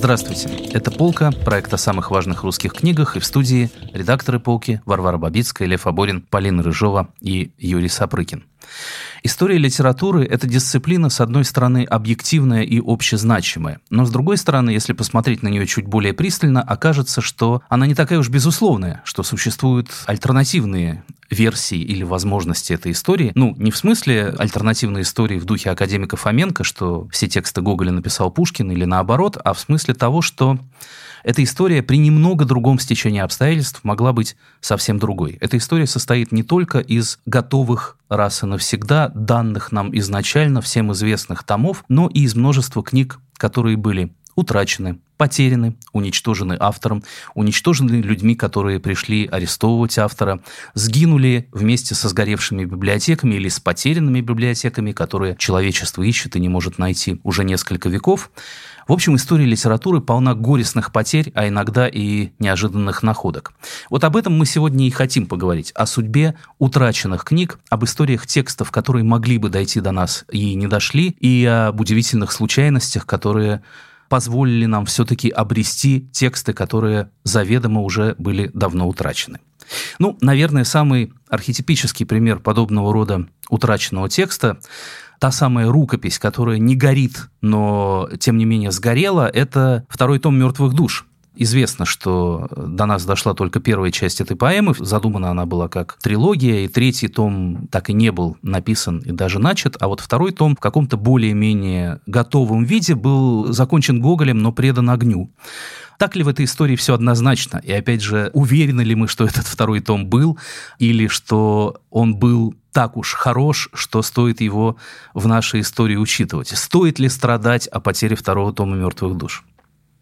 Здравствуйте. Это «Полка», проект о самых важных русских книгах, и в студии редакторы «Полки» Варвара Бабицкая, Лев Аборин, Полина Рыжова и Юрий Сапрыкин. История литературы – это дисциплина, с одной стороны, объективная и общезначимая, но с другой стороны, если посмотреть на нее чуть более пристально, окажется, что она не такая уж безусловная, что существуют альтернативные версии или возможности этой истории. Ну, не в смысле альтернативной истории в духе академика Фоменко, что все тексты Гоголя написал Пушкин, или наоборот, а в смысле того, что эта история при немного другом стечении обстоятельств могла быть совсем другой. Эта история состоит не только из готовых раз и навсегда данных нам изначально всем известных томов, но и из множества книг, которые были утрачены, потеряны, уничтожены автором, уничтожены людьми, которые пришли арестовывать автора, сгинули вместе со сгоревшими библиотеками или с потерянными библиотеками, которые человечество ищет и не может найти уже несколько веков. В общем, история литературы полна горестных потерь, а иногда и неожиданных находок. Вот об этом мы сегодня и хотим поговорить. О судьбе утраченных книг, об историях текстов, которые могли бы дойти до нас и не дошли, и об удивительных случайностях, которые позволили нам все-таки обрести тексты, которые заведомо уже были давно утрачены. Ну, наверное, самый архетипический пример подобного рода утраченного текста та самая рукопись, которая не горит, но тем не менее сгорела, это второй том «Мертвых душ». Известно, что до нас дошла только первая часть этой поэмы. Задумана она была как трилогия, и третий том так и не был написан и даже начат, а вот второй том в каком-то более-менее готовом виде был закончен Гоголем, но предан огню. Так ли в этой истории все однозначно? И опять же, уверены ли мы, что этот второй том был, или что он был так уж хорош, что стоит его в нашей истории учитывать? Стоит ли страдать о потере второго тома «Мертвых душ»?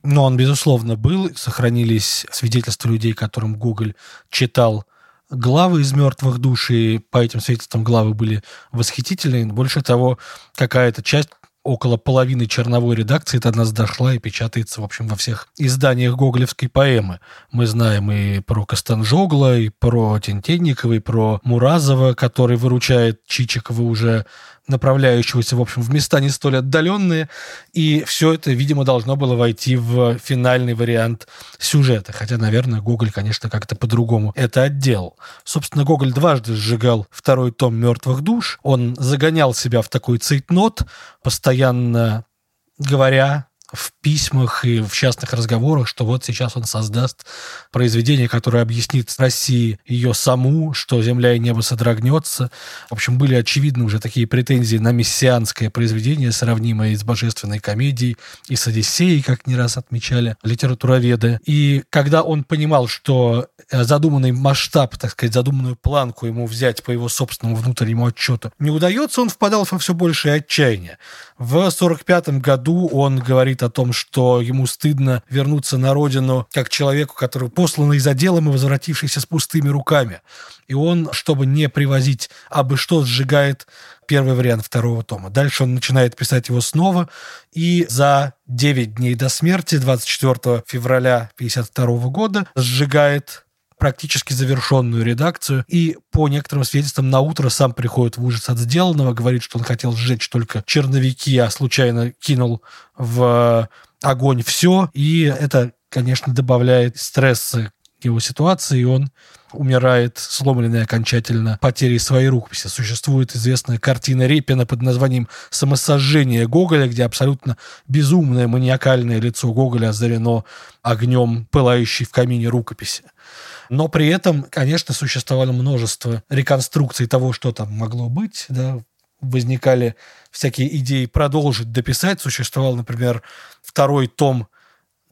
Но он, безусловно, был. Сохранились свидетельства людей, которым Гоголь читал главы из мертвых душ, и по этим свидетельствам главы были восхитительные. Больше того, какая-то часть около половины черновой редакции до нас дошла и печатается, в общем, во всех изданиях гоголевской поэмы. Мы знаем и про Костанжогла, и про Тентенникова, и про Муразова, который выручает Чичикова уже направляющегося, в общем, в места не столь отдаленные. И все это, видимо, должно было войти в финальный вариант сюжета. Хотя, наверное, Гоголь, конечно, как-то по-другому это отделал. Собственно, Гоголь дважды сжигал второй том «Мертвых душ». Он загонял себя в такой цейтнот, постоянно говоря в письмах и в частных разговорах, что вот сейчас он создаст произведение, которое объяснит России ее саму, что земля и небо содрогнется. В общем, были очевидны уже такие претензии на мессианское произведение, сравнимое с божественной комедией и с Одиссеей, как не раз отмечали литературоведы. И когда он понимал, что задуманный масштаб, так сказать, задуманную планку ему взять по его собственному внутреннему отчету не удается, он впадал во все большее отчаяние. В 1945 году он говорит о том, что ему стыдно вернуться на родину как человеку, который посланный за делом и возвратившийся с пустыми руками. И он, чтобы не привозить абы что, сжигает первый вариант второго тома. Дальше он начинает писать его снова, и за 9 дней до смерти, 24 февраля 1952 года, сжигает практически завершенную редакцию, и по некоторым свидетельствам на утро сам приходит в ужас от сделанного, говорит, что он хотел сжечь только черновики, а случайно кинул в огонь все, и это, конечно, добавляет стресса его ситуации, и он умирает, сломленный окончательно потерей своей рукописи. Существует известная картина Репина под названием «Самосожжение Гоголя», где абсолютно безумное маниакальное лицо Гоголя озарено огнем, пылающей в камине рукописи. Но при этом, конечно, существовало множество реконструкций того, что там могло быть, да, возникали всякие идеи продолжить дописать. Существовал, например, второй том,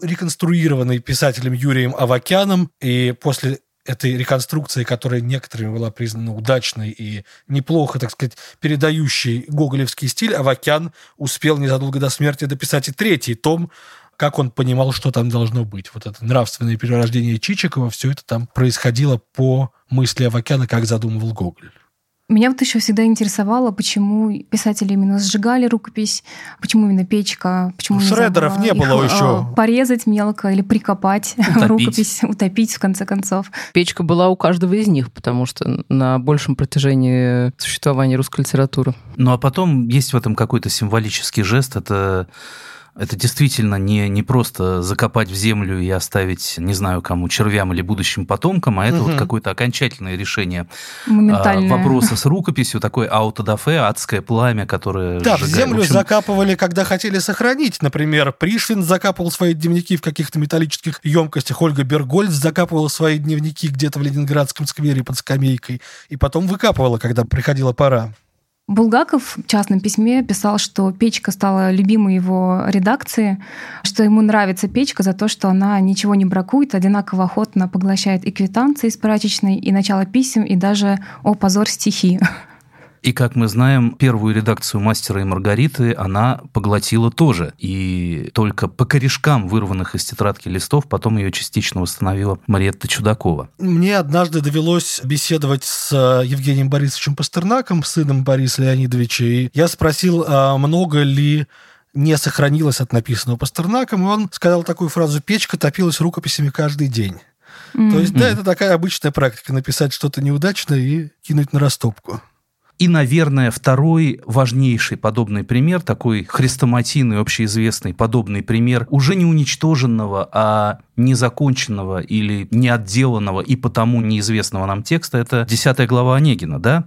реконструированный писателем Юрием Авакяном, и после этой реконструкции, которая некоторыми была признана удачной и неплохо, так сказать, передающей гоголевский стиль, Авакян успел незадолго до смерти дописать и третий том, как он понимал, что там должно быть. Вот это нравственное перерождение Чичикова, все это там происходило по мысли Авакяна, как задумывал Гоголь. Меня вот еще всегда интересовало, почему писатели именно сжигали рукопись, почему именно печка, почему Шредеров не было их, еще. Порезать мелко или прикопать утопить. рукопись, утопить в конце концов. Печка была у каждого из них, потому что на большем протяжении существования русской литературы. Ну а потом есть в этом какой-то символический жест, это это действительно не, не просто закопать в землю и оставить, не знаю кому, червям или будущим потомкам, а это Мгм. вот какое-то окончательное решение а, вопроса с рукописью, такое аутодафе, адское пламя, которое Да, в сжигает. землю В общем, закапывали, когда хотели сохранить. Например, Пришвин закапывал свои дневники в каких-то металлических емкостях. Ольга Бергольц закапывала свои дневники где-то в Ленинградском сквере под скамейкой. И потом выкапывала, когда приходила пора. Булгаков в частном письме писал, что печка стала любимой его редакции, что ему нравится печка за то, что она ничего не бракует, одинаково охотно поглощает и квитанции из прачечной, и начало писем, и даже «О, позор, стихи». И, как мы знаем, первую редакцию «Мастера и Маргариты» она поглотила тоже. И только по корешкам, вырванных из тетрадки листов, потом ее частично восстановила Мариетта Чудакова. Мне однажды довелось беседовать с э, Евгением Борисовичем Пастернаком, сыном Бориса Леонидовича, и я спросил, а много ли не сохранилось от написанного Пастернаком, и он сказал такую фразу «печка топилась рукописями каждый день». То есть, да, это такая обычная практика, написать что-то неудачное и кинуть на растопку. И, наверное, второй важнейший подобный пример, такой хрестоматийный, общеизвестный подобный пример уже не уничтоженного, а незаконченного или неотделанного и потому неизвестного нам текста, это десятая глава Онегина, да?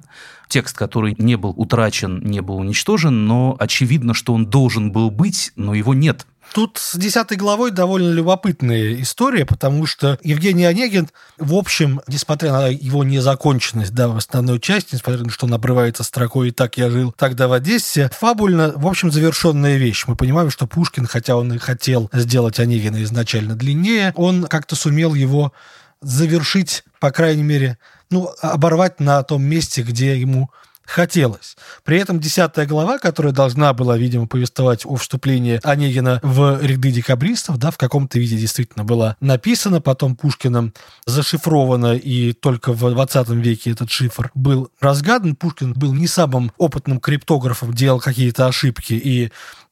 Текст, который не был утрачен, не был уничтожен, но очевидно, что он должен был быть, но его нет. Тут с десятой главой довольно любопытная история, потому что Евгений Онегин, в общем, несмотря на его незаконченность, да, в основной части, несмотря на то, что он обрывается строкой «И так я жил тогда в Одессе», фабульно, в общем, завершенная вещь. Мы понимаем, что Пушкин, хотя он и хотел сделать Онегина изначально длиннее, он как-то сумел его завершить, по крайней мере, ну, оборвать на том месте, где ему хотелось. При этом десятая глава, которая должна была, видимо, повествовать о вступлении Онегина в ряды декабристов, да, в каком-то виде действительно была написана, потом Пушкиным зашифрована, и только в 20 веке этот шифр был разгадан. Пушкин был не самым опытным криптографом, делал какие-то ошибки и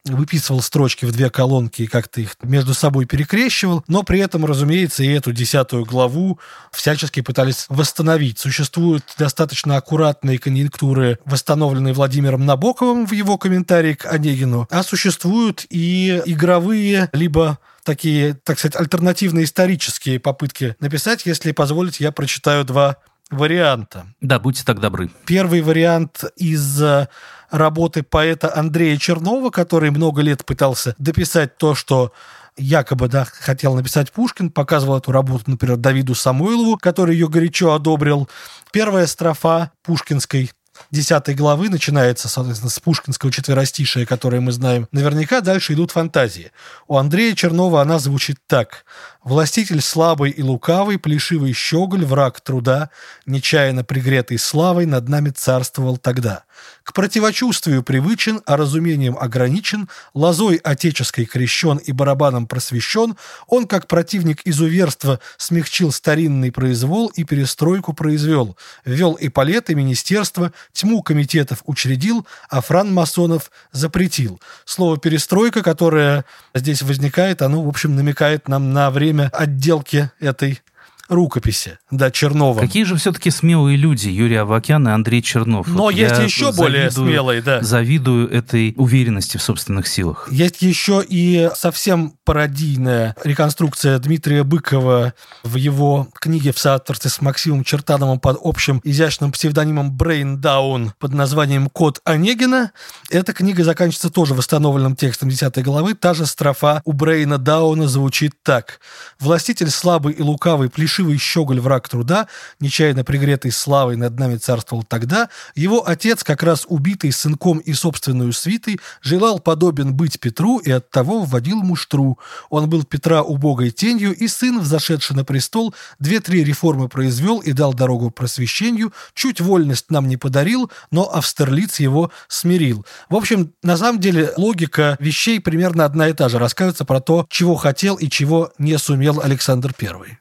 выписывал строчки в две колонки и как-то их между собой перекрещивал, но при этом, разумеется, и эту десятую главу всячески пытались восстановить. Существуют достаточно аккуратные конъюнктуры, восстановленные Владимиром Набоковым в его комментарии к Онегину, а существуют и игровые, либо такие, так сказать, альтернативные исторические попытки написать. Если позволите, я прочитаю два варианта. Да, будьте так добры. Первый вариант из э, работы поэта Андрея Чернова, который много лет пытался дописать то, что якобы да, хотел написать Пушкин, показывал эту работу, например, Давиду Самойлову, который ее горячо одобрил. Первая строфа пушкинской десятой главы начинается, соответственно, с пушкинского четверостишия, которое мы знаем. Наверняка дальше идут фантазии. У Андрея Чернова она звучит так. «Властитель слабый и лукавый, плешивый щеголь, враг труда, нечаянно пригретый славой, над нами царствовал тогда. К противочувствию привычен, а разумением ограничен, лозой отеческой крещен и барабаном просвещен, он, как противник изуверства, смягчил старинный произвол и перестройку произвел, ввел эполеты министерства, тьму комитетов учредил, а фран-масонов запретил. Слово «перестройка», которое здесь возникает, оно, в общем, намекает нам на время отделки этой рукописи, да, Чернова. Какие же все-таки смелые люди Юрий Авакян и Андрей Чернов. Но Вот есть еще более завидую- смелые, да. Завидую этой уверенности в собственных силах. Есть еще и совсем пародийная реконструкция Дмитрия Быкова в его книге в соавторстве с Максимом Чертановым под общим изящным псевдонимом Brain Down под названием «Код Онегина». Эта книга заканчивается тоже восстановленным текстом 10 главы. Та же строфа у Брейна Дауна звучит так. «Властитель слабый и лукавый, плешивый щеголь враг труда, нечаянно пригретый славой над нами царствовал тогда, его отец, как раз убитый сынком и собственную свитой, желал подобен быть Петру и оттого вводил муштру. Он был Петра убогой тенью, и сын, взошедший на престол, две-три реформы произвел и дал дорогу просвещению, чуть вольность нам не подарил, но Австерлиц его смирил. В общем, на самом деле логика вещей примерно одна и та же. Рассказывается про то, чего хотел и чего не сумел Александр Первый.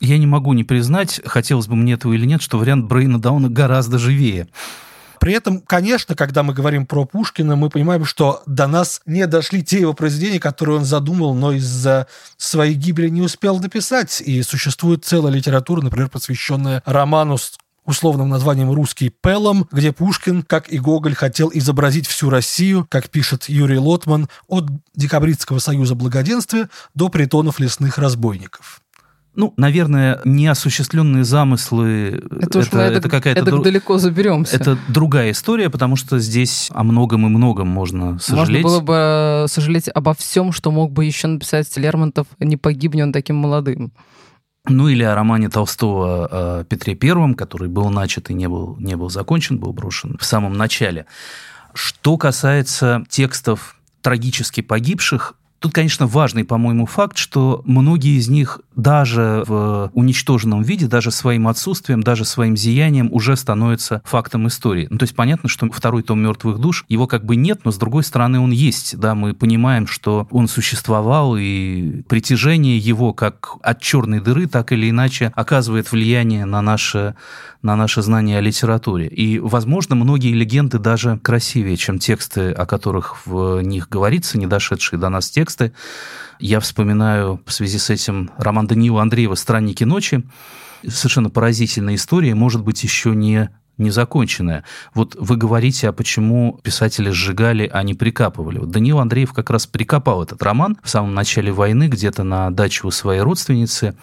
Я не могу не признать, хотелось бы мне этого или нет, что вариант Брейна Дауна гораздо живее. При этом, конечно, когда мы говорим про Пушкина, мы понимаем, что до нас не дошли те его произведения, которые он задумал, но из-за своей гибели не успел дописать. И существует целая литература, например, посвященная роману с условным названием «Русский Пелом», где Пушкин, как и Гоголь, хотел изобразить всю Россию, как пишет Юрий Лотман, от Декабристского союза благоденствия до притонов лесных разбойников. Ну, наверное, неосуществленные замыслы. Это, это, это какая-то дру... далеко заберемся. Это другая история, потому что здесь о многом и многом можно сожалеть. Можно было бы э, сожалеть обо всем, что мог бы еще написать Лермонтов, не погибнет он таким молодым. Ну или о романе Толстого о Петре Первом, который был начат и не был, не был закончен, был брошен в самом начале. Что касается текстов трагически погибших, Тут, конечно, важный, по-моему, факт, что многие из них даже в уничтоженном виде, даже своим отсутствием, даже своим зиянием уже становятся фактом истории. Ну, то есть понятно, что второй том «Мертвых душ», его как бы нет, но с другой стороны он есть. Да, мы понимаем, что он существовал, и притяжение его как от черной дыры, так или иначе оказывает влияние на наше, на наше знание о литературе. И, возможно, многие легенды даже красивее, чем тексты, о которых в них говорится, не дошедшие до нас тексты. Я вспоминаю в связи с этим роман Даниила Андреева «Странники ночи». Совершенно поразительная история, может быть, еще не незаконченная. Вот вы говорите, а почему писатели сжигали, а не прикапывали. Вот Даниил Андреев как раз прикопал этот роман в самом начале войны, где-то на даче у своей родственницы.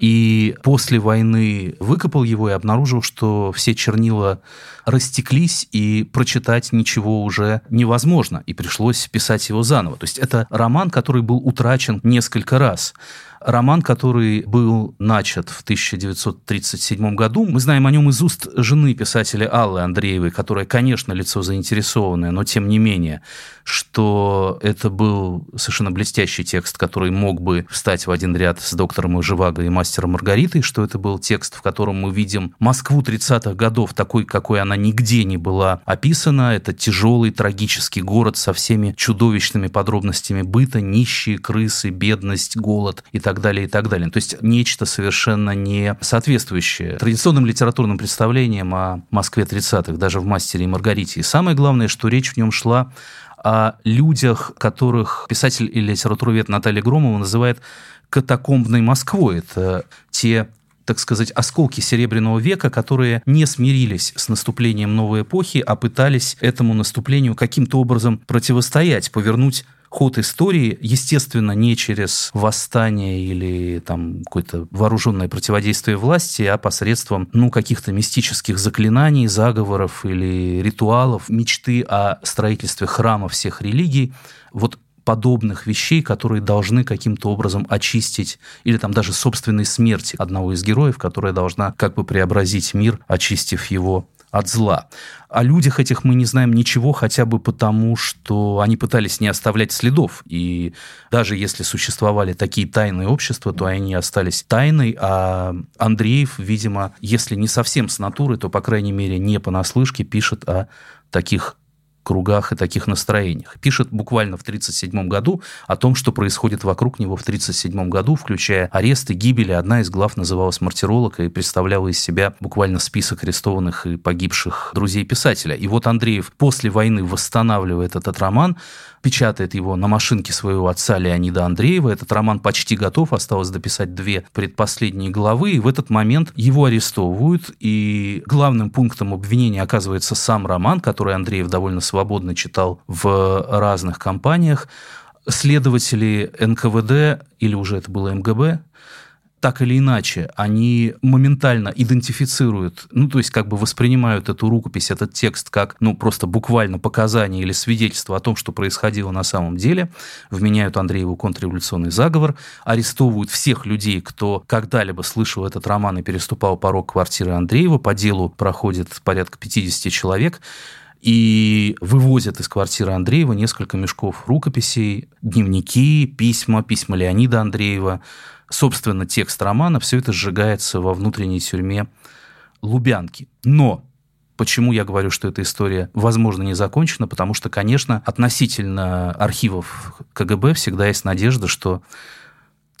И после войны выкопал его и обнаружил, что все чернила растеклись, и прочитать ничего уже невозможно, и пришлось писать его заново. То есть это роман, который был утрачен несколько раз. Роман, который был начат в 1937 году. Мы знаем о нем из уст жены писателя Аллы Андреевой, которая, конечно, лицо заинтересованное, но тем не менее, что это был совершенно блестящий текст, который мог бы встать в один ряд с доктором Живаго и мастером Маргаритой, что это был текст, в котором мы видим Москву 30-х годов такой, какой она нигде не была описана. Это тяжелый, трагический город со всеми чудовищными подробностями быта, нищие, крысы, бедность, голод и так далее, и так далее. То есть нечто совершенно не соответствующее традиционным литературным представлениям о Москве 30-х, даже в «Мастере и Маргарите». И самое главное, что речь в нем шла о людях, которых писатель и литературовед Наталья Громова называет катакомбной Москвой. Это те так сказать, осколки Серебряного века, которые не смирились с наступлением новой эпохи, а пытались этому наступлению каким-то образом противостоять, повернуть ход истории, естественно, не через восстание или там какое-то вооруженное противодействие власти, а посредством, ну, каких-то мистических заклинаний, заговоров или ритуалов, мечты о строительстве храма всех религий. Вот подобных вещей, которые должны каким-то образом очистить, или там даже собственной смерти одного из героев, которая должна как бы преобразить мир, очистив его от зла. О людях этих мы не знаем ничего, хотя бы потому, что они пытались не оставлять следов. И даже если существовали такие тайные общества, то они остались тайной, а Андреев, видимо, если не совсем с натуры, то, по крайней мере, не понаслышке пишет о таких кругах и таких настроениях. Пишет буквально в 1937 году о том, что происходит вокруг него в 1937 году, включая аресты, гибели. Одна из глав называлась «Мартиролог» и представляла из себя буквально список арестованных и погибших друзей писателя. И вот Андреев после войны восстанавливает этот роман, печатает его на машинке своего отца Леонида Андреева. Этот роман почти готов, осталось дописать две предпоследние главы, и в этот момент его арестовывают, и главным пунктом обвинения оказывается сам роман, который Андреев довольно свободно читал в разных компаниях. Следователи НКВД, или уже это было МГБ, так или иначе, они моментально идентифицируют, ну, то есть как бы воспринимают эту рукопись, этот текст как, ну, просто буквально показание или свидетельство о том, что происходило на самом деле, вменяют Андрееву контрреволюционный заговор, арестовывают всех людей, кто когда-либо слышал этот роман и переступал порог квартиры Андреева. По делу проходит порядка 50 человек и вывозят из квартиры Андреева несколько мешков рукописей, дневники, письма, письма Леонида Андреева, собственно, текст романа, все это сжигается во внутренней тюрьме Лубянки. Но Почему я говорю, что эта история, возможно, не закончена? Потому что, конечно, относительно архивов КГБ всегда есть надежда, что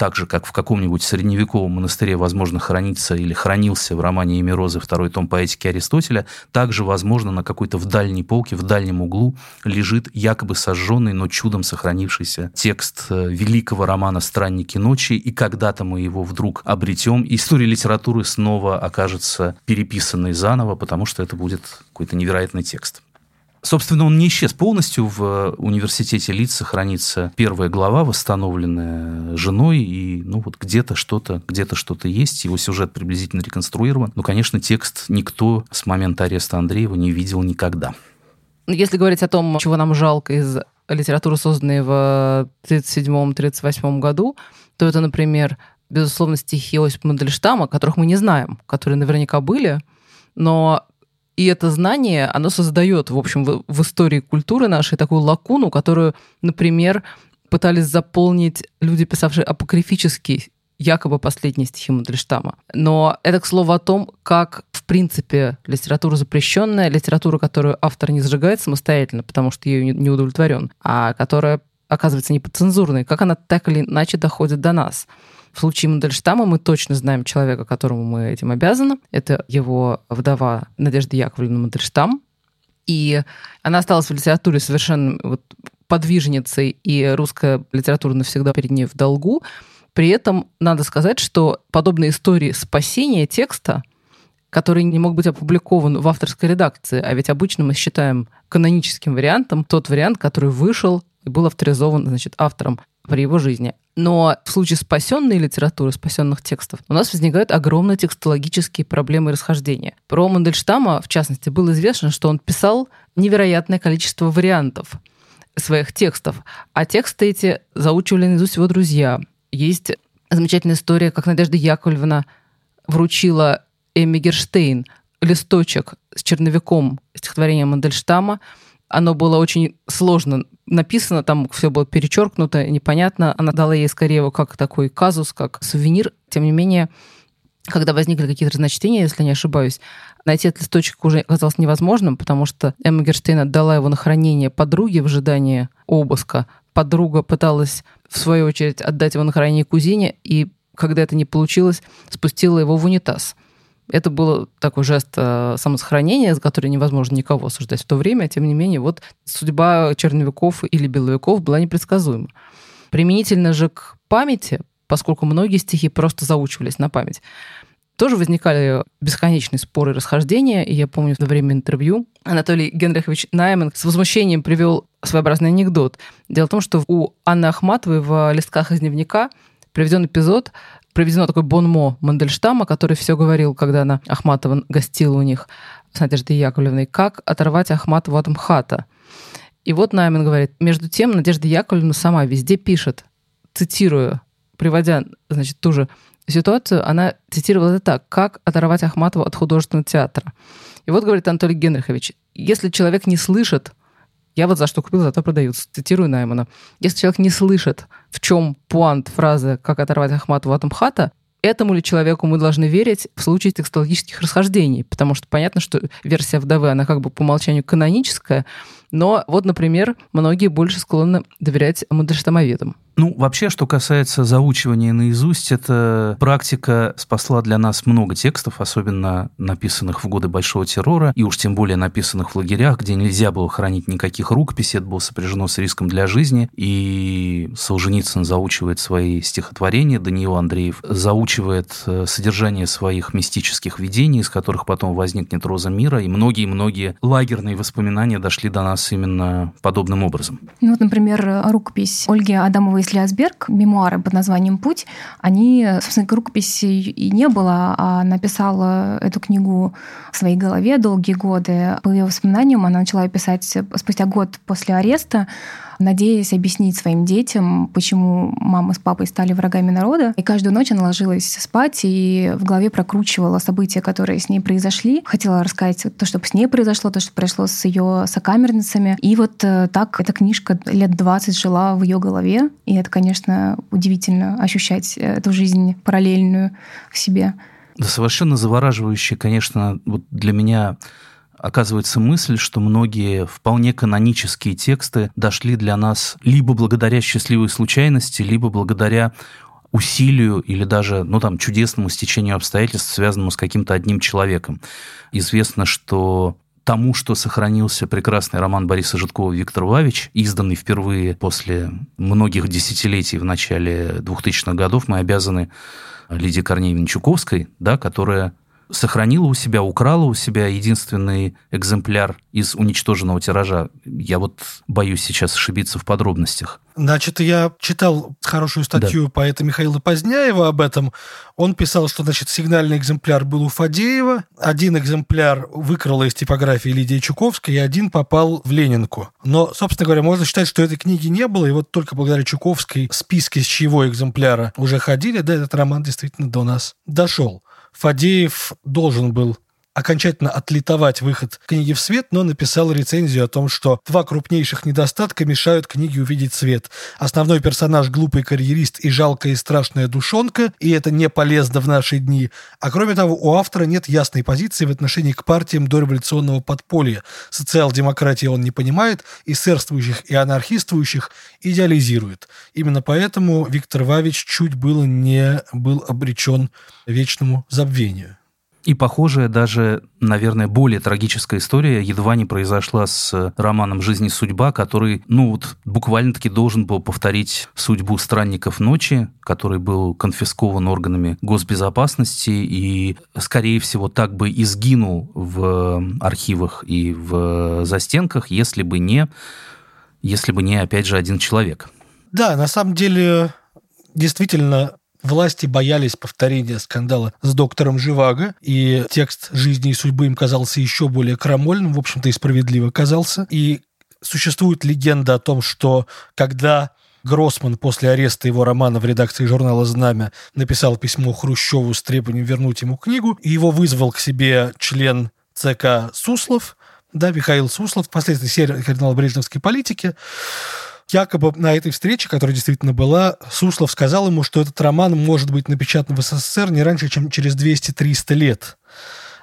так же, как в каком-нибудь средневековом монастыре, возможно, хранится или хранился в романе Еми Розы второй том поэтики Аристотеля, также, возможно, на какой-то в дальней полке, в дальнем углу лежит якобы сожженный, но чудом сохранившийся текст э, великого романа «Странники ночи», и когда-то мы его вдруг обретем. История литературы снова окажется переписанной заново, потому что это будет какой-то невероятный текст. Собственно, он не исчез полностью. В э, университете лиц сохранится первая глава, восстановленная женой, и ну вот где-то что-то, где-то что-то есть. Его сюжет приблизительно реконструирован. Но, конечно, текст никто с момента ареста Андреева не видел никогда. Ну, если говорить о том, чего нам жалко из литературы, созданной в 1937-1938 году, то это, например, безусловно, стихи Осипа Мандельштама, которых мы не знаем, которые наверняка были, но и это знание, оно создает, в общем, в, в истории культуры нашей такую лакуну, которую, например, пытались заполнить люди, писавшие апокрифические якобы последние стихи Мандельштама. Но это, к слову, о том, как, в принципе, литература запрещенная, литература, которую автор не сжигает самостоятельно, потому что ею не удовлетворен, а которая оказывается неподцензурной, как она так или иначе доходит до нас. В случае Мандельштама мы точно знаем человека, которому мы этим обязаны. Это его вдова Надежда Яковлевна Мандельштам. И она осталась в литературе совершенно вот подвижницей, и русская литература навсегда перед ней в долгу. При этом надо сказать, что подобные истории спасения текста, который не мог быть опубликован в авторской редакции, а ведь обычно мы считаем каноническим вариантом тот вариант, который вышел и был авторизован значит, автором при его жизни. Но в случае спасенной литературы, спасенных текстов, у нас возникают огромные текстологические проблемы и расхождения. Про Мандельштама, в частности, было известно, что он писал невероятное количество вариантов своих текстов, а тексты эти заучивали наизусть его друзья. Есть замечательная история, как Надежда Яковлевна вручила Эмми Герштейн листочек с черновиком стихотворения Мандельштама, оно было очень сложно написано, там все было перечеркнуто, непонятно. Она дала ей скорее его как такой казус, как сувенир. Тем не менее, когда возникли какие-то разночтения, если не ошибаюсь, найти этот листочек уже оказалось невозможным, потому что Эмма Герштейн отдала его на хранение подруге в ожидании обыска. Подруга пыталась, в свою очередь, отдать его на хранение кузине, и когда это не получилось, спустила его в унитаз. Это был такой жест э, самосохранения, за который невозможно никого осуждать в то время. Тем не менее, вот судьба черновиков или беловиков была непредсказуема. Применительно же к памяти, поскольку многие стихи просто заучивались на память, тоже возникали бесконечные споры и расхождения. И я помню, во время интервью Анатолий Генрихович Наймен с возмущением привел своеобразный анекдот. Дело в том, что у Анны Ахматовой в листках из дневника приведен эпизод, проведено такое бонмо Мандельштама, который все говорил, когда она Ахматова гостила у них с Надеждой Яковлевной, как оторвать Ахматову от МХАТа. И вот Найман говорит, между тем Надежда Яковлевна сама везде пишет, цитирую, приводя, значит, ту же ситуацию, она цитировала это так, как оторвать Ахматову от художественного театра. И вот говорит Анатолий Генрихович, если человек не слышит я вот за что купил, зато продаются. Цитирую Наймана. Если человек не слышит, в чем пуант фразы «как оторвать Ахматову от МХАТа», этому ли человеку мы должны верить в случае текстологических расхождений? Потому что понятно, что версия вдовы, она как бы по умолчанию каноническая, но вот, например, многие больше склонны доверять мандельштамоведам. Ну, вообще, что касается заучивания наизусть, эта практика спасла для нас много текстов, особенно написанных в годы Большого террора, и уж тем более написанных в лагерях, где нельзя было хранить никаких рукописей, это было сопряжено с риском для жизни, и Солженицын заучивает свои стихотворения, Даниил Андреев заучивает э, содержание своих мистических видений, из которых потом возникнет «Роза мира», и многие-многие лагерные воспоминания дошли до нас именно подобным образом. Ну вот, например, рукопись Ольги Адамовой Лясберг, мемуары под названием «Путь», они, собственно, рукописи и не было, а написала эту книгу в своей голове долгие годы. По ее воспоминаниям она начала писать спустя год после ареста, надеясь объяснить своим детям, почему мама с папой стали врагами народа. И каждую ночь она ложилась спать и в голове прокручивала события, которые с ней произошли. Хотела рассказать то, что с ней произошло, то, что произошло с ее сокамерницами. И вот э, так эта книжка лет 20 жила в ее голове. И это, конечно, удивительно ощущать эту жизнь параллельную в себе. Да, совершенно завораживающе, конечно, вот для меня оказывается мысль, что многие вполне канонические тексты дошли для нас либо благодаря счастливой случайности, либо благодаря усилию или даже, ну, там, чудесному стечению обстоятельств, связанному с каким-то одним человеком. Известно, что тому, что сохранился прекрасный роман Бориса Житкова «Виктор Вавич», изданный впервые после многих десятилетий в начале 2000-х годов, мы обязаны Лидии Корнеевне Чуковской, да, которая сохранила у себя, украла у себя единственный экземпляр из уничтоженного тиража. Я вот боюсь сейчас ошибиться в подробностях. Значит, я читал хорошую статью да. поэта Михаила Поздняева об этом. Он писал, что, значит, сигнальный экземпляр был у Фадеева, один экземпляр выкрала из типографии Лидия Чуковская, и один попал в Ленинку. Но, собственно говоря, можно считать, что этой книги не было, и вот только благодаря Чуковской списки с чьего экземпляра уже ходили, да, этот роман действительно до нас дошел. Фадеев должен был окончательно отлитовать выход книги в свет, но написал рецензию о том, что два крупнейших недостатка мешают книге увидеть свет. Основной персонаж – глупый карьерист и жалкая и страшная душонка, и это не полезно в наши дни. А кроме того, у автора нет ясной позиции в отношении к партиям дореволюционного подполья. Социал-демократии он не понимает, и сэрствующих, и анархистующих идеализирует. Именно поэтому Виктор Вавич чуть было не был обречен вечному забвению. И похожая даже, наверное, более трагическая история едва не произошла с романом «Жизнь и судьба», который, ну вот, буквально-таки должен был повторить судьбу «Странников ночи», который был конфискован органами госбезопасности и, скорее всего, так бы и сгинул в архивах и в застенках, если бы не, если бы не, опять же, один человек. Да, на самом деле, действительно, Власти боялись повторения скандала с доктором Живаго, и текст «Жизни и судьбы» им казался еще более крамольным, в общем-то и справедливо казался. И существует легенда о том, что когда Гроссман после ареста его романа в редакции журнала «Знамя» написал письмо Хрущеву с требованием вернуть ему книгу, и его вызвал к себе член ЦК Суслов, да, Михаил Суслов, впоследствии кардинал Брежневской политики, якобы на этой встрече, которая действительно была, Суслов сказал ему, что этот роман может быть напечатан в СССР не раньше, чем через 200-300 лет.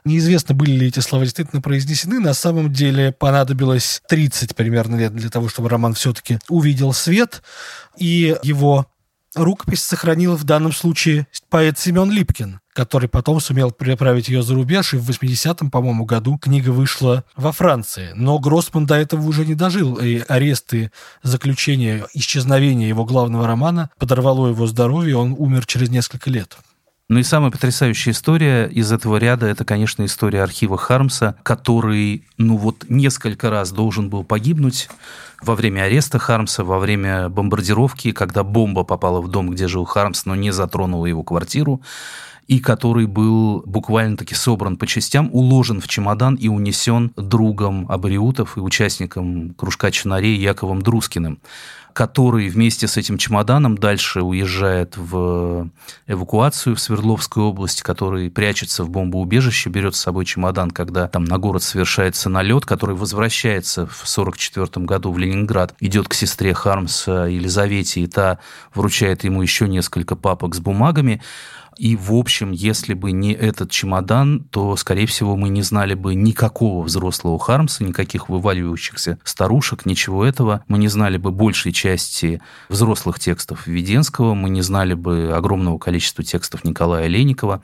Неизвестно, были ли эти слова действительно произнесены. На самом деле понадобилось 30 примерно лет для того, чтобы роман все-таки увидел свет. И его рукопись сохранил в данном случае поэт Семен Липкин, который потом сумел переправить ее за рубеж, и в 80-м, по-моему, году книга вышла во Франции. Но Гроссман до этого уже не дожил, и аресты, заключение, исчезновение его главного романа подорвало его здоровье, он умер через несколько лет. Ну и самая потрясающая история из этого ряда – это, конечно, история архива Хармса, который, ну вот, несколько раз должен был погибнуть во время ареста Хармса, во время бомбардировки, когда бомба попала в дом, где жил Хармс, но не затронула его квартиру и который был буквально-таки собран по частям, уложен в чемодан и унесен другом абориутов и участником кружка чинарей Яковом Друскиным который вместе с этим чемоданом дальше уезжает в эвакуацию в Свердловскую область, который прячется в бомбоубежище, берет с собой чемодан, когда там на город совершается налет, который возвращается в 1944 году в Ленинград, идет к сестре Хармса Елизавете, и та вручает ему еще несколько папок с бумагами. И, в общем, если бы не этот чемодан, то, скорее всего, мы не знали бы никакого взрослого Хармса, никаких вываливающихся старушек, ничего этого. Мы не знали бы большей части взрослых текстов Веденского, мы не знали бы огромного количества текстов Николая Леникова.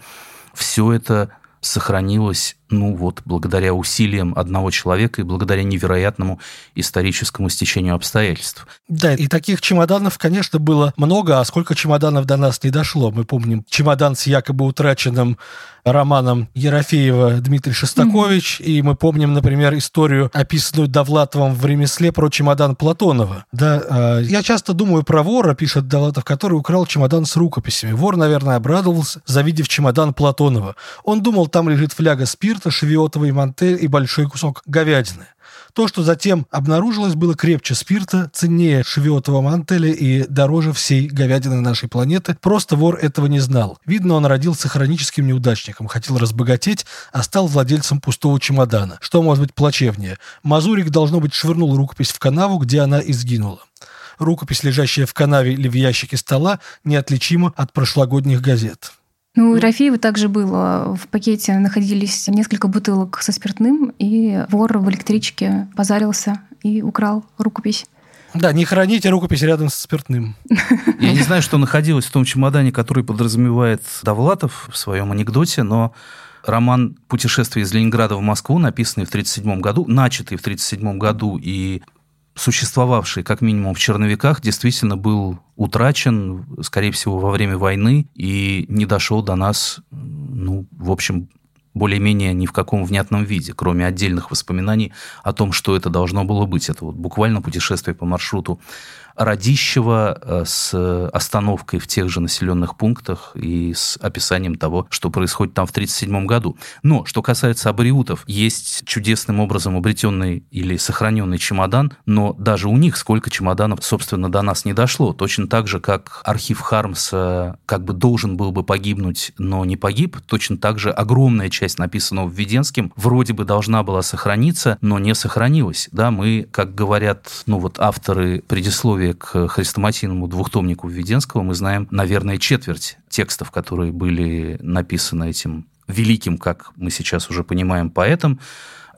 Все это сохранилось, ну вот, благодаря усилиям одного человека и благодаря невероятному историческому стечению обстоятельств. Да, и таких чемоданов, конечно, было много, а сколько чемоданов до нас не дошло. Мы помним чемодан с якобы утраченным романом Ерофеева Дмитрий Шостакович, mm-hmm. и мы помним, например, историю, описанную Довлатовым в «Ремесле» про чемодан Платонова. Да, э, я часто думаю про вора, пишет Довлатов, который украл чемодан с рукописями. Вор, наверное, обрадовался, завидев чемодан Платонова. Он думал, там лежит фляга спирта, шевиотовый мантель и большой кусок говядины. То, что затем обнаружилось, было крепче спирта, ценнее шевиотового мантеля и дороже всей говядины нашей планеты. Просто вор этого не знал. Видно, он родился хроническим неудачником, хотел разбогатеть, а стал владельцем пустого чемодана. Что может быть плачевнее? Мазурик, должно быть, швырнул рукопись в канаву, где она и сгинула. Рукопись, лежащая в канаве или в ящике стола, неотличима от прошлогодних газет. Ну, у Рафиева также было. В пакете находились несколько бутылок со спиртным, и вор в электричке позарился и украл рукопись. Да, не храните рукопись рядом со спиртным. Я не знаю, что находилось в том чемодане, который подразумевает Довлатов в своем анекдоте, но роман «Путешествие из Ленинграда в Москву», написанный в 1937 году, начатый в 1937 году и существовавший как минимум в черновиках, действительно был утрачен, скорее всего, во время войны и не дошел до нас, ну, в общем, более-менее ни в каком внятном виде, кроме отдельных воспоминаний о том, что это должно было быть. Это вот буквально путешествие по маршруту Радищева э, с остановкой в тех же населенных пунктах и с описанием того, что происходит там в 1937 году. Но, что касается абориутов, есть чудесным образом обретенный или сохраненный чемодан, но даже у них сколько чемоданов, собственно, до нас не дошло. Точно так же, как архив Хармса как бы должен был бы погибнуть, но не погиб, точно так же огромная часть написанного в Веденским вроде бы должна была сохраниться, но не сохранилась. Да, мы, как говорят, ну вот авторы предисловия к хрестоматийному двухтомнику Введенского мы знаем, наверное, четверть текстов, которые были написаны этим великим, как мы сейчас уже понимаем, поэтом.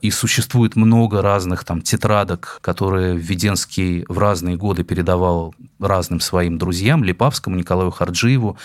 И существует много разных там тетрадок, которые Введенский в разные годы передавал разным своим друзьям, Липавскому, Николаю Харджиеву.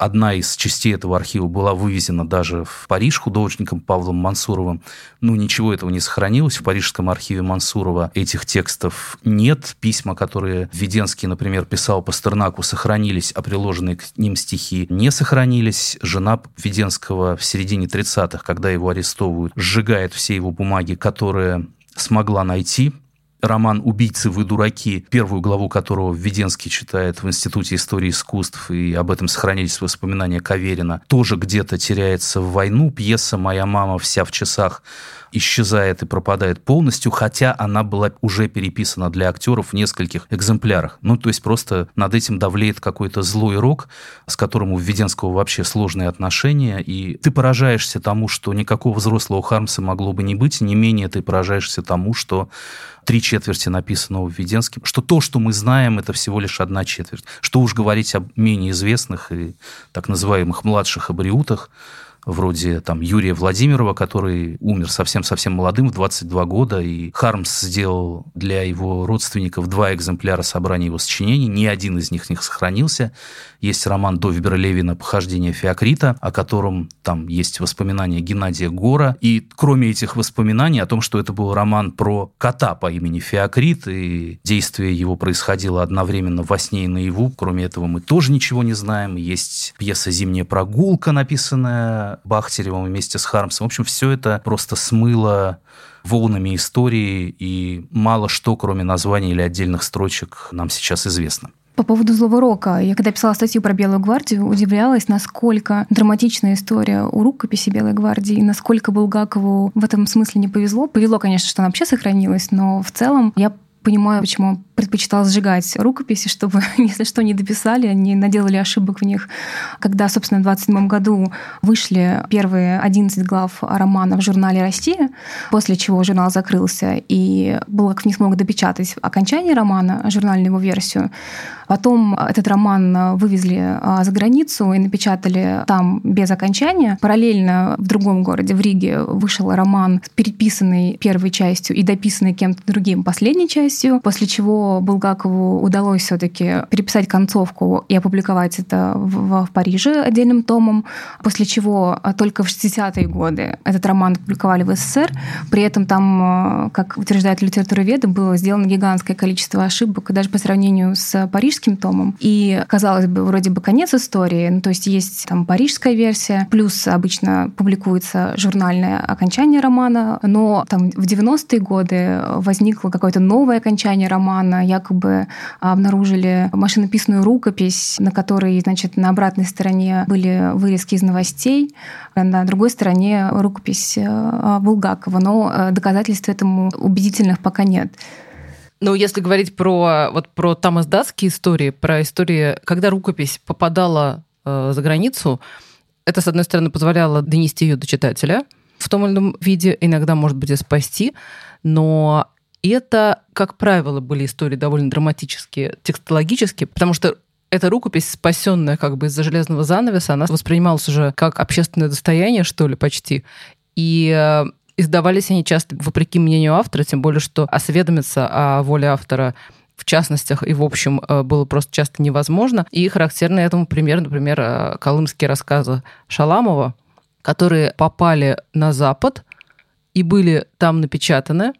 Одна из частей этого архива была вывезена даже в Париж художником Павлом Мансуровым. Ну, ничего этого не сохранилось. В парижском архиве Мансурова этих текстов нет. Письма, которые Веденский, например, писал Пастернаку, сохранились, а приложенные к ним стихи не сохранились. Жена Веденского в середине 30-х, когда его арестовывают, сжигает все его бумаги, которые смогла найти роман «Убийцы, вы дураки», первую главу которого Введенский читает в Институте истории искусств, и об этом сохранились воспоминания Каверина, тоже где-то теряется в войну. Пьеса «Моя мама вся в часах» исчезает и пропадает полностью, хотя она была уже переписана для актеров в нескольких экземплярах. Ну, то есть просто над этим давлеет какой-то злой рок, с которым у Введенского вообще сложные отношения, и ты поражаешься тому, что никакого взрослого Хармса могло бы не быть, не менее ты поражаешься тому, что три четверти написанного Введенским, что то, что мы знаем, это всего лишь одна четверть. Что уж говорить об менее известных и так называемых младших абриутах, вроде там Юрия Владимирова, который умер совсем-совсем молодым, в 22 года, и Хармс сделал для его родственников два экземпляра собрания его сочинений, ни один из них не сохранился. Есть роман Довибера Левина «Похождение Феокрита», о котором там есть воспоминания Геннадия Гора, и кроме этих воспоминаний о том, что это был роман про кота по имени Феокрит, и действие его происходило одновременно во сне и наяву, кроме этого мы тоже ничего не знаем. Есть пьеса «Зимняя прогулка», написанная Бахтеревым вместе с Хармсом. В общем, все это просто смыло волнами истории, и мало что, кроме названий или отдельных строчек, нам сейчас известно. По поводу злого рока. Я когда писала статью про Белую гвардию, удивлялась, насколько драматичная история у рукописи Белой гвардии, и насколько Булгакову в этом смысле не повезло. Повезло, конечно, что она вообще сохранилась, но в целом я понимаю, почему предпочитал сжигать рукописи, чтобы, если что, не дописали, не наделали ошибок в них. Когда, собственно, в 27 году вышли первые 11 глав романа в журнале «Россия», после чего журнал закрылся, и Булгаков не смог допечатать окончание романа, журнальную его версию, Потом этот роман вывезли а, за границу и напечатали там без окончания. Параллельно в другом городе, в Риге, вышел роман, переписанный первой частью и дописанный кем-то другим последней частью, после чего Булгакову удалось все таки переписать концовку и опубликовать это в, в Париже отдельным томом, после чего только в 60-е годы этот роман опубликовали в СССР. При этом там, а, как утверждают литературоведы, было сделано гигантское количество ошибок, даже по сравнению с парижским томом. И, казалось бы, вроде бы конец истории. Ну, то есть есть там парижская версия, плюс обычно публикуется журнальное окончание романа, но там в 90-е годы возникло какое-то новое окончание романа, якобы обнаружили машинописную рукопись, на которой, значит, на обратной стороне были вырезки из новостей, а на другой стороне рукопись э, Булгакова, но э, доказательств этому убедительных пока нет. Ну, если говорить про вот про там издатские истории, про истории, когда рукопись попадала э, за границу, это, с одной стороны, позволяло донести ее до читателя в том или ином виде, иногда, может быть, и спасти, но это, как правило, были истории довольно драматические, текстологические, потому что эта рукопись, спасенная как бы из-за железного занавеса, она воспринималась уже как общественное достояние, что ли, почти. И э, Издавались они часто вопреки мнению автора, тем более, что осведомиться о воле автора в частностях и в общем э, было просто часто невозможно. И характерный этому пример, например, э, колымские рассказы Шаламова, которые попали на Запад и были там напечатаны,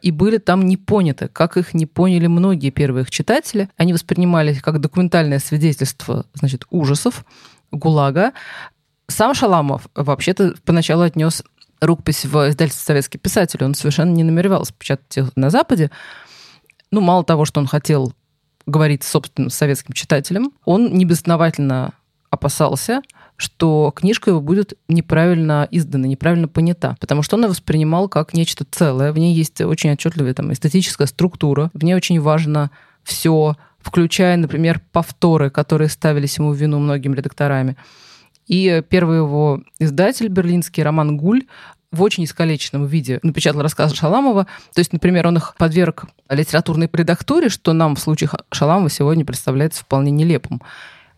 и были там не поняты, как их не поняли многие первые их читатели. Они воспринимались как документальное свидетельство, значит, ужасов, ГУЛАГа. Сам Шаламов вообще-то поначалу отнес рукопись в издательство «Советский писатель». Он совершенно не намеревался печатать их на Западе, ну, мало того, что он хотел говорить собственным советским читателем, он небезосновательно опасался, что книжка его будет неправильно издана, неправильно понята, потому что он ее воспринимал как нечто целое. В ней есть очень отчетливая там, эстетическая структура, в ней очень важно все, включая, например, повторы, которые ставились ему в вину многими редакторами. И первый его издатель, берлинский Роман Гуль, в очень искалеченном виде напечатал рассказ Шаламова. То есть, например, он их подверг литературной редактуре, что нам в случае Шаламова сегодня представляется вполне нелепым.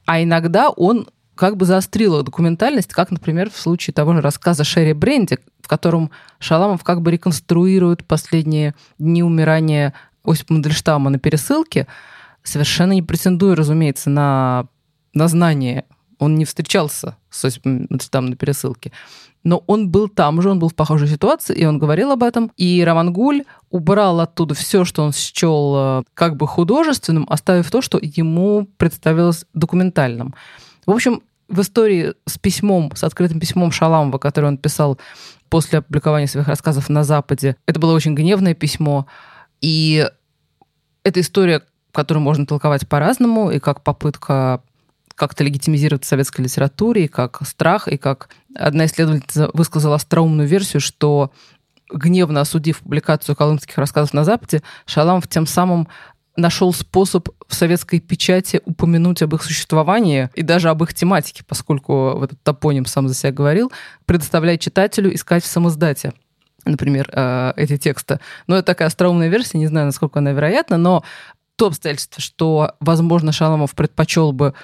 А иногда он как бы заострил документальность, как, например, в случае того же рассказа Шерри Бренди, в котором Шаламов как бы реконструирует последние дни умирания Осипа Мандельштама на пересылке, совершенно не претендуя, разумеется, на, на знание. Он не встречался с Осипом Мандельштамом на пересылке но он был там же, он был в похожей ситуации, и он говорил об этом. И Роман Гуль убрал оттуда все, что он счел э, как бы художественным, оставив то, что ему представилось документальным. В общем, в истории с письмом, с открытым письмом Шаламова, который он писал после опубликования своих рассказов на Западе, это было очень гневное письмо. И эта история, которую можно толковать по-разному, и как попытка как-то легитимизировать в советской литературе, и как страх, и как одна исследовательница высказала остроумную версию, что гневно осудив публикацию колымских рассказов на Западе, Шаламов тем самым нашел способ в советской печати упомянуть об их существовании и даже об их тематике, поскольку в этот топоним сам за себя говорил, предоставляет читателю искать в самоздате например, э, эти тексты. Но это такая остроумная версия, не знаю, насколько она вероятна, но то обстоятельство, что, возможно, Шаламов предпочел бы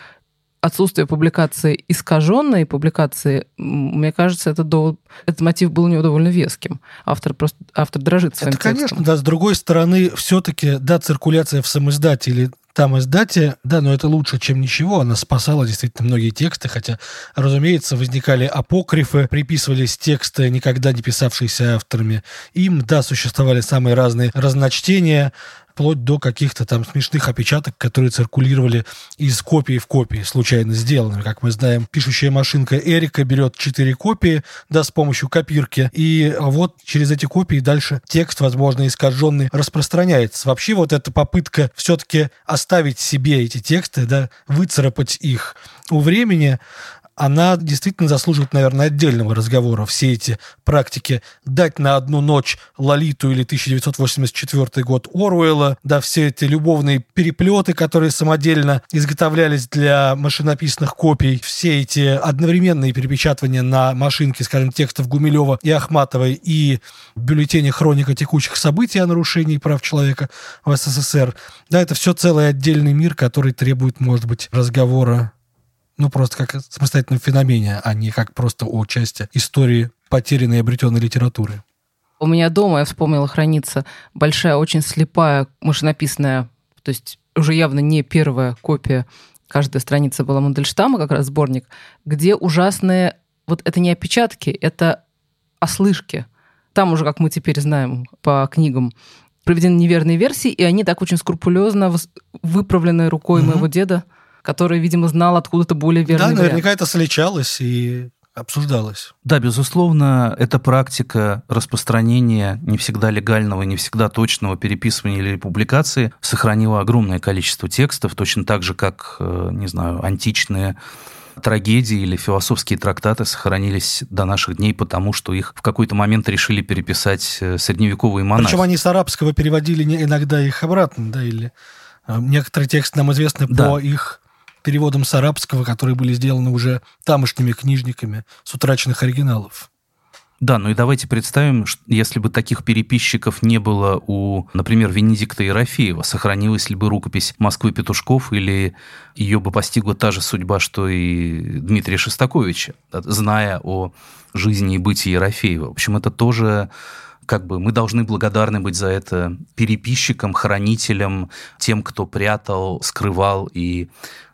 отсутствие публикации искаженной публикации, мне кажется, это довод, этот мотив был у него довольно веским. Автор просто автор дрожит своим Это, текстом. конечно, да. С другой стороны, все-таки, да, циркуляция в самоиздате или там издате, да, но это лучше, чем ничего. Она спасала действительно многие тексты, хотя, разумеется, возникали апокрифы, приписывались тексты, никогда не писавшиеся авторами. Им, да, существовали самые разные разночтения, вплоть до каких-то там смешных опечаток, которые циркулировали из копии в копии, случайно сделанными. Как мы знаем, пишущая машинка Эрика берет четыре копии, да, с помощью копирки, и вот через эти копии дальше текст, возможно, искаженный, распространяется. Вообще вот эта попытка все-таки оставить себе эти тексты, да, выцарапать их у времени, она действительно заслуживает, наверное, отдельного разговора. Все эти практики дать на одну ночь Лолиту или 1984 год Оруэлла, да, все эти любовные переплеты, которые самодельно изготовлялись для машинописных копий, все эти одновременные перепечатывания на машинке, скажем, текстов Гумилева и Ахматовой и в бюллетене «Хроника текущих событий о нарушении прав человека в СССР», да, это все целый отдельный мир, который требует, может быть, разговора ну, просто как самостоятельном феномене, а не как просто о части истории потерянной и обретенной литературы. У меня дома, я вспомнила, хранится большая, очень слепая, машинописная, то есть уже явно не первая копия, каждая страница была Мандельштама, как раз сборник, где ужасные, вот это не опечатки, это ослышки. Там уже, как мы теперь знаем по книгам, проведены неверные версии, и они так очень скрупулезно выправлены рукой угу. моего деда который, видимо, знал откуда-то более верный Да, вариант. наверняка это сличалось и обсуждалось. Да, безусловно, эта практика распространения не всегда легального, не всегда точного переписывания или публикации сохранила огромное количество текстов, точно так же, как, э, не знаю, античные трагедии или философские трактаты сохранились до наших дней, потому что их в какой-то момент решили переписать э, средневековые монахи. Причем они с арабского переводили иногда их обратно, да, или э, некоторые тексты нам известны да. по их переводом с арабского, которые были сделаны уже тамошними книжниками с утраченных оригиналов. Да, ну и давайте представим, что если бы таких переписчиков не было у, например, Венедикта Ерофеева, сохранилась ли бы рукопись Москвы Петушков или ее бы постигла та же судьба, что и Дмитрия Шостаковича, зная о жизни и бытии Ерофеева. В общем, это тоже как бы мы должны благодарны быть за это переписчикам, хранителям, тем, кто прятал, скрывал и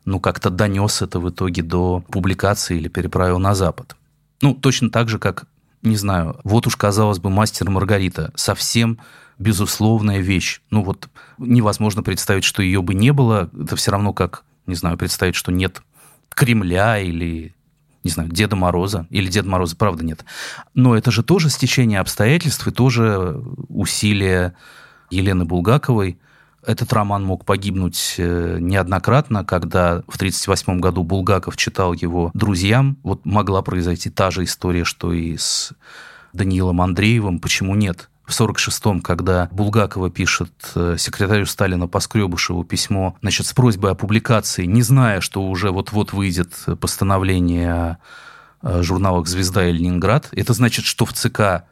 ну, как-то донес это в итоге до публикации или переправил на Запад. Ну, точно так же, как, не знаю, вот уж, казалось бы, мастер Маргарита, совсем безусловная вещь. Ну вот невозможно представить, что ее бы не было. Это все равно как, не знаю, представить, что нет Кремля или не знаю, Деда Мороза, или Деда Мороза, правда, нет. Но это же тоже стечение обстоятельств и тоже усилия Елены Булгаковой. Этот роман мог погибнуть э, неоднократно, когда в 1938 году Булгаков читал его друзьям. Вот могла произойти та же история, что и с Даниилом Андреевым. Почему нет? В 46-м, когда Булгакова пишет э, секретарю Сталина Поскребышеву письмо значит, с просьбой о публикации, не зная, что уже вот-вот выйдет постановление о журналах «Звезда» и «Ленинград», это значит, что в ЦК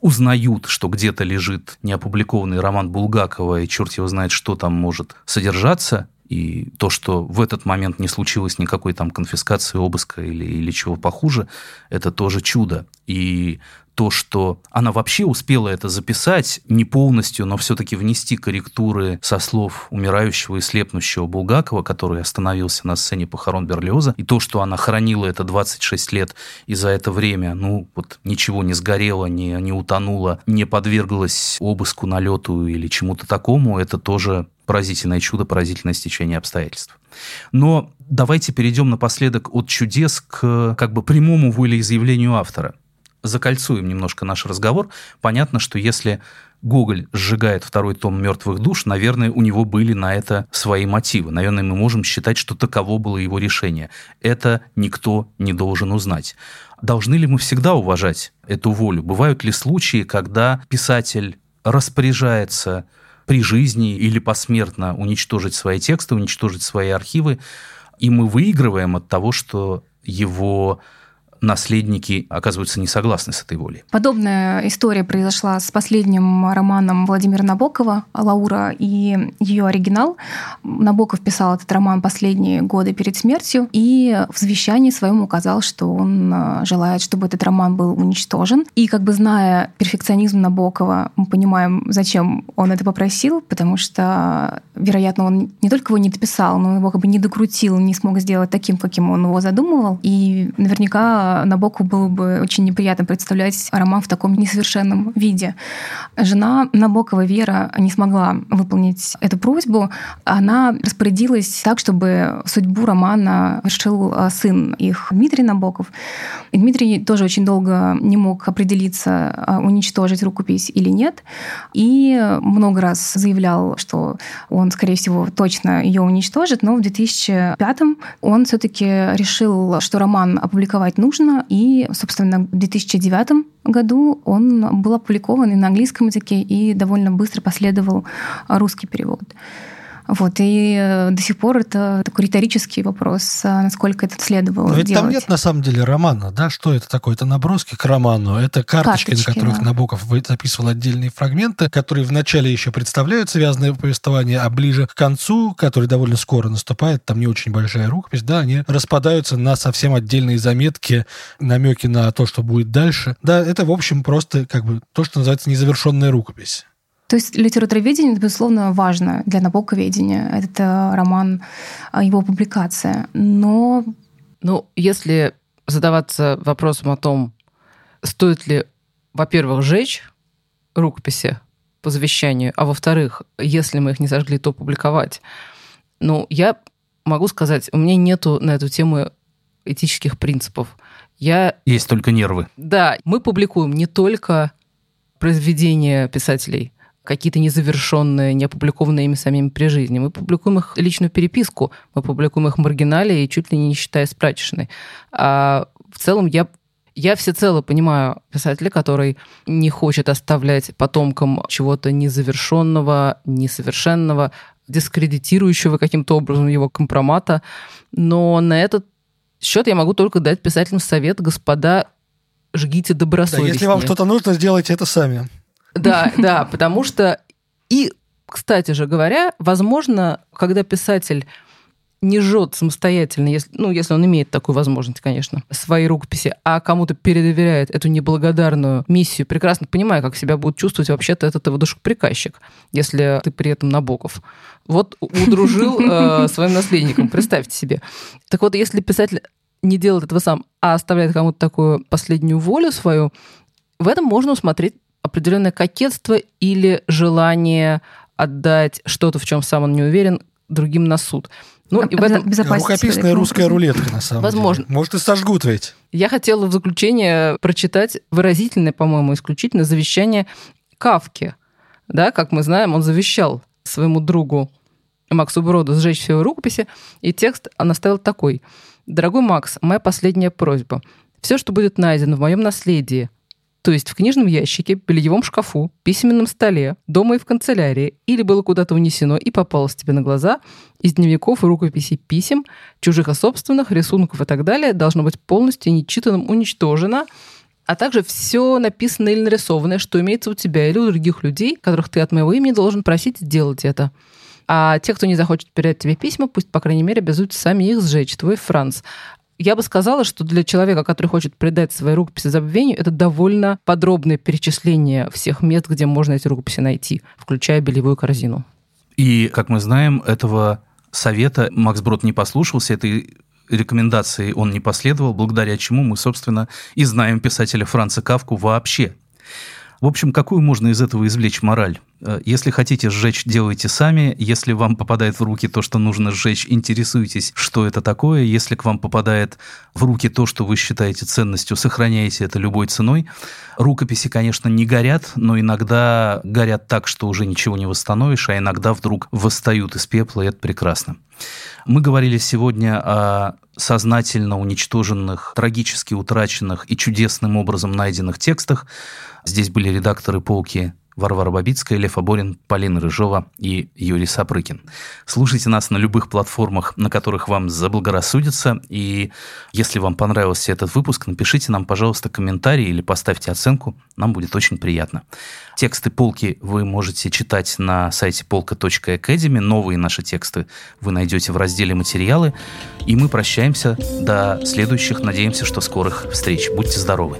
узнают, что где-то лежит неопубликованный роман Булгакова, и черт его знает, что там может содержаться, и то, что в этот момент не случилось никакой там конфискации, обыска или, или чего похуже, это тоже чудо. И то, что она вообще успела это записать, не полностью, но все-таки внести корректуры со слов умирающего и слепнущего Булгакова, который остановился на сцене похорон Берлиоза, и то, что она хранила это 26 лет, и за это время, ну, вот ничего не сгорело, не, не утонуло, не подверглась обыску, налету или чему-то такому, это тоже поразительное чудо, поразительное стечение обстоятельств. Но давайте перейдем напоследок от чудес к как бы прямому волеизъявлению автора закольцуем немножко наш разговор. Понятно, что если Гоголь сжигает второй том «Мертвых душ», наверное, у него были на это свои мотивы. Наверное, мы можем считать, что таково было его решение. Это никто не должен узнать. Должны ли мы всегда уважать эту волю? Бывают ли случаи, когда писатель распоряжается при жизни или посмертно уничтожить свои тексты, уничтожить свои архивы, и мы выигрываем от того, что его наследники оказываются не согласны с этой волей. Подобная история произошла с последним романом Владимира Набокова «Лаура» и ее оригинал. Набоков писал этот роман последние годы перед смертью и в завещании своем указал, что он э, желает, чтобы этот роман был уничтожен. И как бы зная перфекционизм Набокова, мы понимаем, зачем он это попросил, потому что, вероятно, он не только его не дописал, но его как бы не докрутил, не смог сделать таким, каким он его задумывал. И наверняка Набоку было бы очень неприятно представлять роман в таком несовершенном виде. Жена Набокова Вера не смогла выполнить эту просьбу. Она распорядилась так, чтобы судьбу романа решил а, сын их, Дмитрий Набоков. И Дмитрий тоже очень долго не мог определиться, а, уничтожить рукопись или нет. И много раз заявлял, что он, скорее всего, точно ее уничтожит, но в 2005 он все-таки решил, что роман опубликовать нужно, нужно. И, собственно, в 2009 году он был опубликован и на английском языке, и довольно быстро последовал русский перевод. Вот, и э, до сих пор это такой риторический вопрос, а насколько это следовало Но ведь делать. там нет на самом деле романа, да? Что это такое? Это наброски к роману, это карточки, карточки на которых да. Набоков записывал отдельные фрагменты, которые вначале еще представляют связанное повествование, а ближе к концу, который довольно скоро наступает, там не очень большая рукопись, да, они распадаются на совсем отдельные заметки, намеки на то, что будет дальше. Да, это, в общем, просто как бы то, что называется незавершенная рукопись. То есть литературоведение, это, безусловно, важно для набоковедения. Это роман, а, его публикация. Но... Ну, если задаваться вопросом о том, стоит ли, во-первых, сжечь рукописи по завещанию, а во-вторых, если мы их не сожгли, то публиковать. Ну, я могу сказать, у меня нету на эту тему этических принципов. Я... Есть только нервы. Да, мы публикуем не только произведения писателей, какие-то незавершенные, не опубликованные ими самими при жизни. Мы публикуем их личную переписку, мы публикуем их в маргинале и чуть ли не считая с прачечной. А в целом я я всецело понимаю писателя, который не хочет оставлять потомкам чего-то незавершенного, несовершенного, дискредитирующего каким-то образом его компромата. Но на этот счет я могу только дать писателям совет, господа, жгите добросовестнее. Да, если вам что-то нужно, сделайте это сами. Да, да, потому что и, кстати же говоря, возможно, когда писатель не жжет самостоятельно, если, ну, если он имеет такую возможность, конечно, свои рукописи, а кому-то передоверяет эту неблагодарную миссию, прекрасно понимая, как себя будет чувствовать вообще-то этот его душеприказчик, если ты при этом Набоков. Вот удружил э, своим наследником, представьте себе. Так вот, если писатель не делает этого сам, а оставляет кому-то такую последнюю волю свою, в этом можно усмотреть определенное кокетство или желание отдать что-то, в чем сам он не уверен, другим на суд. Ну, и в этом... Рукописная русская рулетка, на самом Возможно. деле. Может, и сожгут ведь. Я хотела в заключение прочитать выразительное, по-моему, исключительно завещание Кавки. Да, как мы знаем, он завещал своему другу Максу Броду сжечь все его рукописи, и текст он оставил такой. «Дорогой Макс, моя последняя просьба. Все, что будет найдено в моем наследии, то есть в книжном ящике, бельевом шкафу, письменном столе, дома и в канцелярии, или было куда-то унесено и попалось тебе на глаза, из дневников и рукописей писем, чужих и собственных, рисунков и так далее, должно быть полностью нечитанным уничтожено, а также все написанное или нарисованное, что имеется у тебя или у других людей, которых ты от моего имени должен просить сделать это. А те, кто не захочет передать тебе письма, пусть, по крайней мере, обязуются сами их сжечь. Твой Франц я бы сказала, что для человека, который хочет предать свои рукописи забвению, это довольно подробное перечисление всех мест, где можно эти рукописи найти, включая белевую корзину. И, как мы знаем, этого совета Макс Брод не послушался, этой рекомендации он не последовал, благодаря чему мы, собственно, и знаем писателя Франца Кавку вообще. В общем, какую можно из этого извлечь мораль? Э, если хотите сжечь, делайте сами. Если вам попадает в руки то, что нужно сжечь, интересуйтесь, что это такое. Если к вам попадает в руки то, что вы считаете ценностью, сохраняйте это любой ценой. Рукописи, конечно, не горят, но иногда горят так, что уже ничего не восстановишь, а иногда вдруг восстают из пепла, и это прекрасно. Мы говорили сегодня о сознательно уничтоженных, трагически утраченных и чудесным образом найденных текстах. Здесь были редакторы «Полки» Варвара Бабицкая, Лев Аборин, Полина Рыжова и Юрий Сапрыкин. Слушайте нас на любых платформах, на которых вам заблагорассудится. И если вам понравился этот выпуск, напишите нам, пожалуйста, комментарий или поставьте оценку. Нам будет очень приятно. Тексты полки вы можете читать на сайте полка.academy. Новые наши тексты вы найдете в разделе «Материалы». И мы прощаемся до следующих, надеемся, что скорых встреч. Будьте здоровы!